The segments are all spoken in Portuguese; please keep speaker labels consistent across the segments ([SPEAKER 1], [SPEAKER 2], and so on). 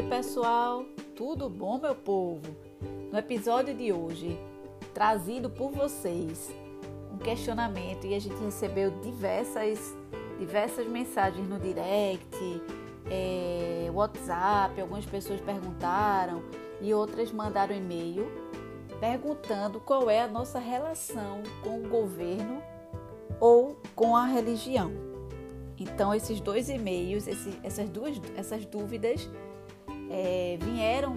[SPEAKER 1] Oi, pessoal, tudo bom, meu povo? No episódio de hoje, trazido por vocês, um questionamento e a gente recebeu diversas, diversas mensagens no direct, é, WhatsApp, algumas pessoas perguntaram e outras mandaram e-mail perguntando qual é a nossa relação com o governo ou com a religião. Então, esses dois e-mails, esse, essas duas essas dúvidas é, vieram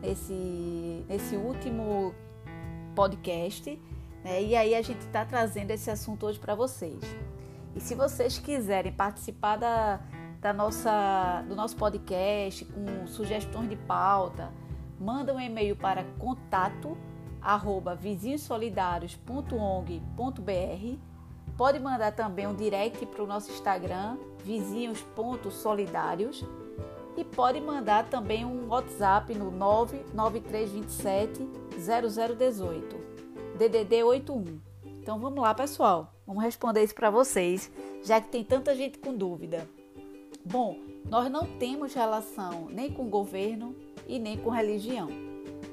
[SPEAKER 1] nesse, nesse último podcast, né? e aí a gente está trazendo esse assunto hoje para vocês. E se vocês quiserem participar da, da nossa, do nosso podcast com sugestões de pauta, manda um e-mail para contato arroba vizinhossolidarios.ong.br. Pode mandar também um direct para o nosso Instagram, vizinhos.solidários. E pode mandar também um WhatsApp no 99327 0018, DDD 81. Então vamos lá, pessoal. Vamos responder isso para vocês, já que tem tanta gente com dúvida. Bom, nós não temos relação nem com governo e nem com religião.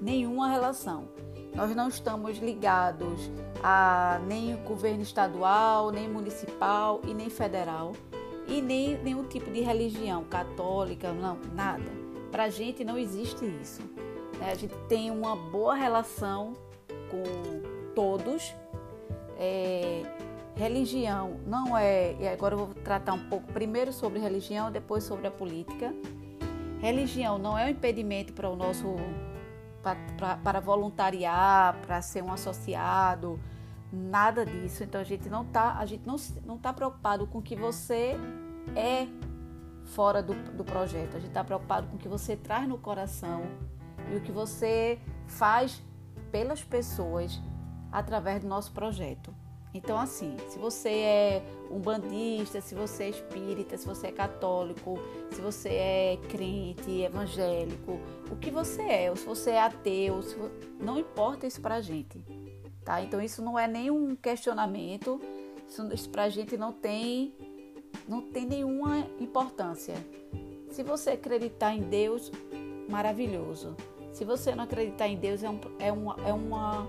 [SPEAKER 1] Nenhuma relação. Nós não estamos ligados a nem governo estadual, nem municipal e nem federal e nem nenhum tipo de religião católica, não, nada. Para a gente não existe isso. Né? A gente tem uma boa relação com todos. É, religião não é. E agora eu vou tratar um pouco primeiro sobre religião, depois sobre a política. Religião não é um impedimento para o nosso para, para voluntariar, para ser um associado, nada disso. Então a gente não tá, a gente não, não tá preocupado com o que você é fora do, do projeto. A gente está preocupado com o que você traz no coração e o que você faz pelas pessoas através do nosso projeto. Então, assim, se você é um bandista, se você é espírita, se você é católico, se você é crente, evangélico, o que você é, ou se você é ateu, não importa isso pra gente, tá? Então, isso não é nenhum questionamento, isso, isso pra gente não tem, não tem nenhuma importância. Se você acreditar em Deus, maravilhoso. Se você não acreditar em Deus, é, um, é, uma, é uma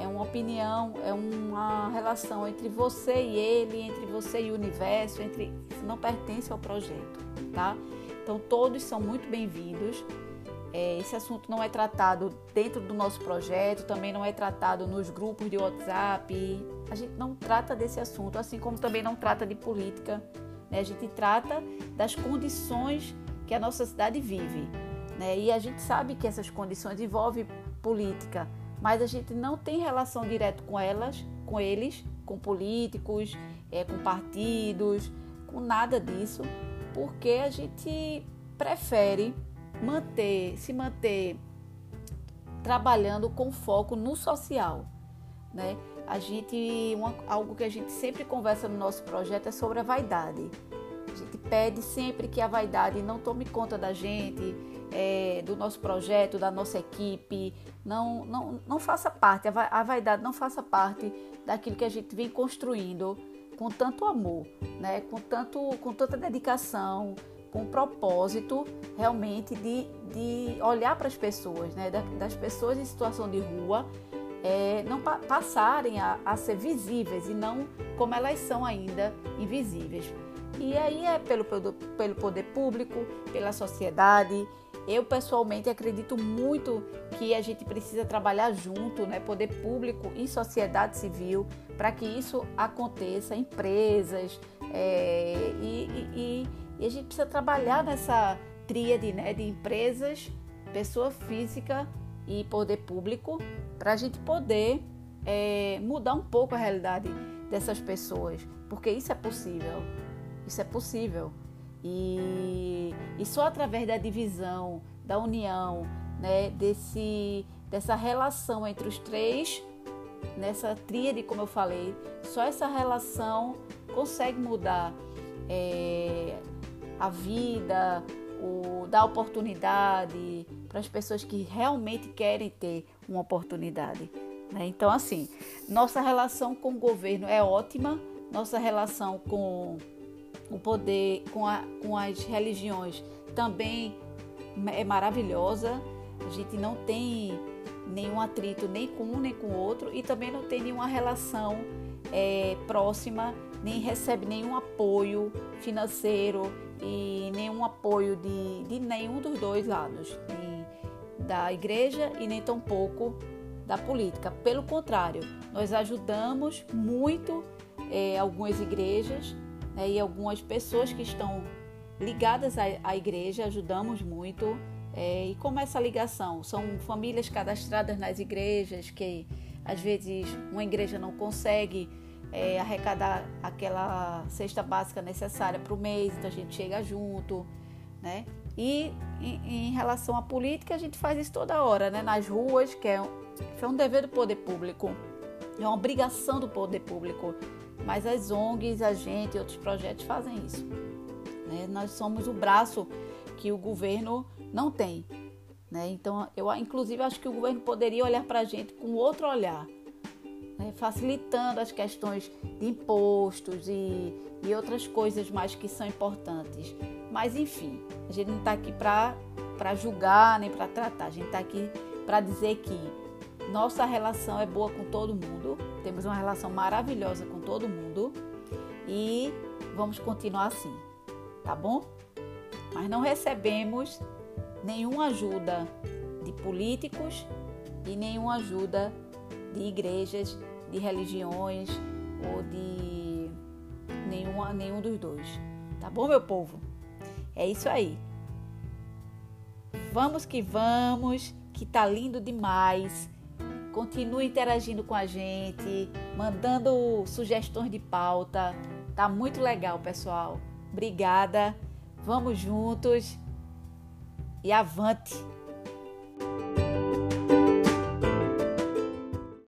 [SPEAKER 1] é uma opinião, é uma relação entre você e ele, entre você e o universo, entre não pertence ao projeto, tá? Então todos são muito bem-vindos. É, esse assunto não é tratado dentro do nosso projeto, também não é tratado nos grupos de WhatsApp. A gente não trata desse assunto, assim como também não trata de política. Né? A gente trata das condições que a nossa cidade vive. Né? E a gente sabe que essas condições envolvem política mas a gente não tem relação direta com elas, com eles, com políticos, é, com partidos, com nada disso, porque a gente prefere manter, se manter trabalhando com foco no social, né? A gente, uma, algo que a gente sempre conversa no nosso projeto é sobre a vaidade. A gente pede sempre que a vaidade não tome conta da gente, é, do nosso projeto, da nossa equipe, não, não, não faça parte, a vaidade não faça parte daquilo que a gente vem construindo com tanto amor, né? com, tanto, com tanta dedicação, com o propósito realmente de, de olhar para as pessoas, né? das pessoas em situação de rua, é, não pa passarem a, a ser visíveis e não como elas são ainda invisíveis. E aí é pelo, pelo, poder público, pela sociedade, eu pessoalmente acredito muito que a gente precisa trabalhar junto, né, poder público e sociedade civil, para que isso aconteça, empresas, é, e, a gente precisa trabalhar nessa tríade né, de empresas, pessoa física e poder público, para a gente poder é, mudar um pouco a realidade dessas pessoas, porque isso é possível. Isso é possível. E, e só através da divisão, da união, né, desse, dessa relação entre os três, nessa tríade, como eu falei, só essa relação consegue mudar é, a vida, o, dar oportunidade para as pessoas que realmente querem ter uma oportunidade. Né? Então, assim, nossa relação com o governo é ótima, nossa relação com o poder com, a, com as religiões também é maravilhosa. A gente não tem nenhum atrito nem com um nem com o outro e também não tem nenhuma relação é, próxima, nem recebe nenhum apoio financeiro e nenhum apoio de, de nenhum dos dois lados, nem da igreja e nem tampouco da política. Pelo contrário, nós ajudamos muito é, algumas igrejas né, e algumas pessoas que estão ligadas à, à igreja, ajudamos muito. É, e como essa ligação? São famílias cadastradas nas igrejas que às vezes uma igreja não consegue é, arrecadar aquela cesta básica necessária para o mês, então a gente chega junto, né? E em, relação à política, a gente faz isso toda hora, né? Nas ruas, que é, que é um dever do poder público, é uma obrigação do poder público. Mas as ONGs, a gente e outros projetos fazem isso. Né? Nós somos o braço que o governo não tem. Né? Então, eu inclusive acho que o governo poderia olhar para a gente com outro olhar, né? facilitando as questões de impostos e, e outras coisas mais que são importantes. Mas, enfim, a gente não está aqui para julgar nem para tratar, a gente está aqui para dizer que nossa relação é boa com todo mundo, temos uma relação maravilhosa com todo mundo e vamos continuar assim, tá bom? Mas não recebemos nenhuma ajuda de políticos e nenhuma ajuda de igrejas, de religiões ou de nenhuma, nenhum dos dois. Tá bom, meu povo? É isso aí. Vamos que vamos, que tá lindo demais. Continue interagindo com a gente, mandando sugestões de pauta. Tá muito legal, pessoal. Obrigada. Vamos juntos e avante!